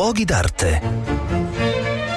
Luoghi d'arte.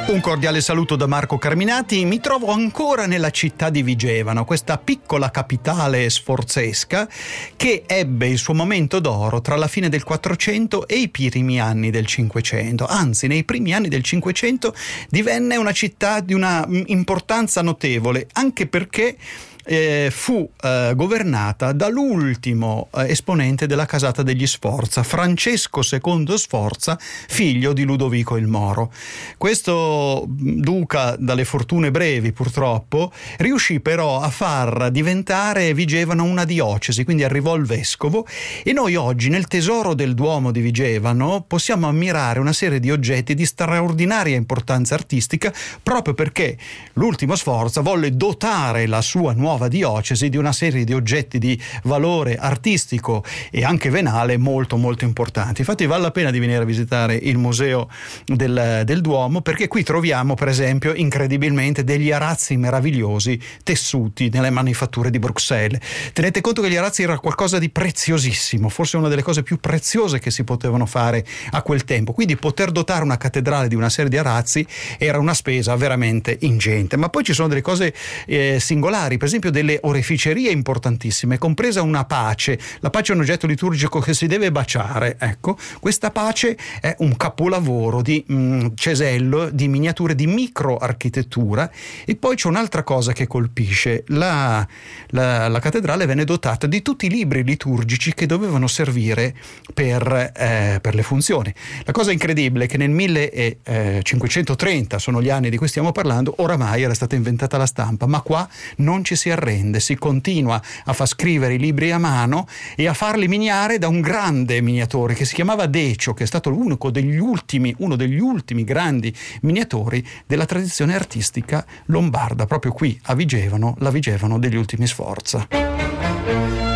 Un cordiale saluto da Marco Carminati. Mi trovo ancora nella città di Vigevano, questa piccola capitale sforzesca che ebbe il suo momento d'oro tra la fine del 400 e i primi anni del 500. Anzi, nei primi anni del 500 divenne una città di una importanza notevole, anche perché eh, fu eh, governata dall'ultimo eh, esponente della casata degli Sforza, Francesco II Sforza, figlio di Ludovico il Moro. Questo duca dalle fortune brevi purtroppo riuscì però a far diventare Vigevano una diocesi, quindi arrivò il vescovo e noi oggi nel tesoro del Duomo di Vigevano possiamo ammirare una serie di oggetti di straordinaria importanza artistica proprio perché l'ultimo Sforza volle dotare la sua nuova nuova diocesi di una serie di oggetti di valore artistico e anche venale molto molto importanti. Infatti vale la pena di venire a visitare il museo del, del Duomo perché qui troviamo per esempio incredibilmente degli arazzi meravigliosi tessuti nelle manifatture di Bruxelles. Tenete conto che gli arazzi era qualcosa di preziosissimo, forse una delle cose più preziose che si potevano fare a quel tempo. Quindi poter dotare una cattedrale di una serie di arazzi era una spesa veramente ingente. Ma poi ci sono delle cose eh, singolari, per esempio esempio delle oreficerie importantissime, compresa una pace. La pace è un oggetto liturgico che si deve baciare. Ecco, questa pace è un capolavoro di mh, mm, cesello, di miniature, di microarchitettura. E poi c'è un'altra cosa che colpisce. La, la, la, cattedrale venne dotata di tutti i libri liturgici che dovevano servire per, eh, per le funzioni. La cosa incredibile è che nel 1530, sono gli anni di cui stiamo parlando, oramai era stata inventata la stampa, ma qua non ci si arrende, si continua a far scrivere i libri a mano e a farli miniare da un grande miniatore che si chiamava Decio, che è stato degli ultimi, uno degli ultimi grandi miniatori della tradizione artistica lombarda, proprio qui a Vigevano, la Vigevano degli ultimi Sforza.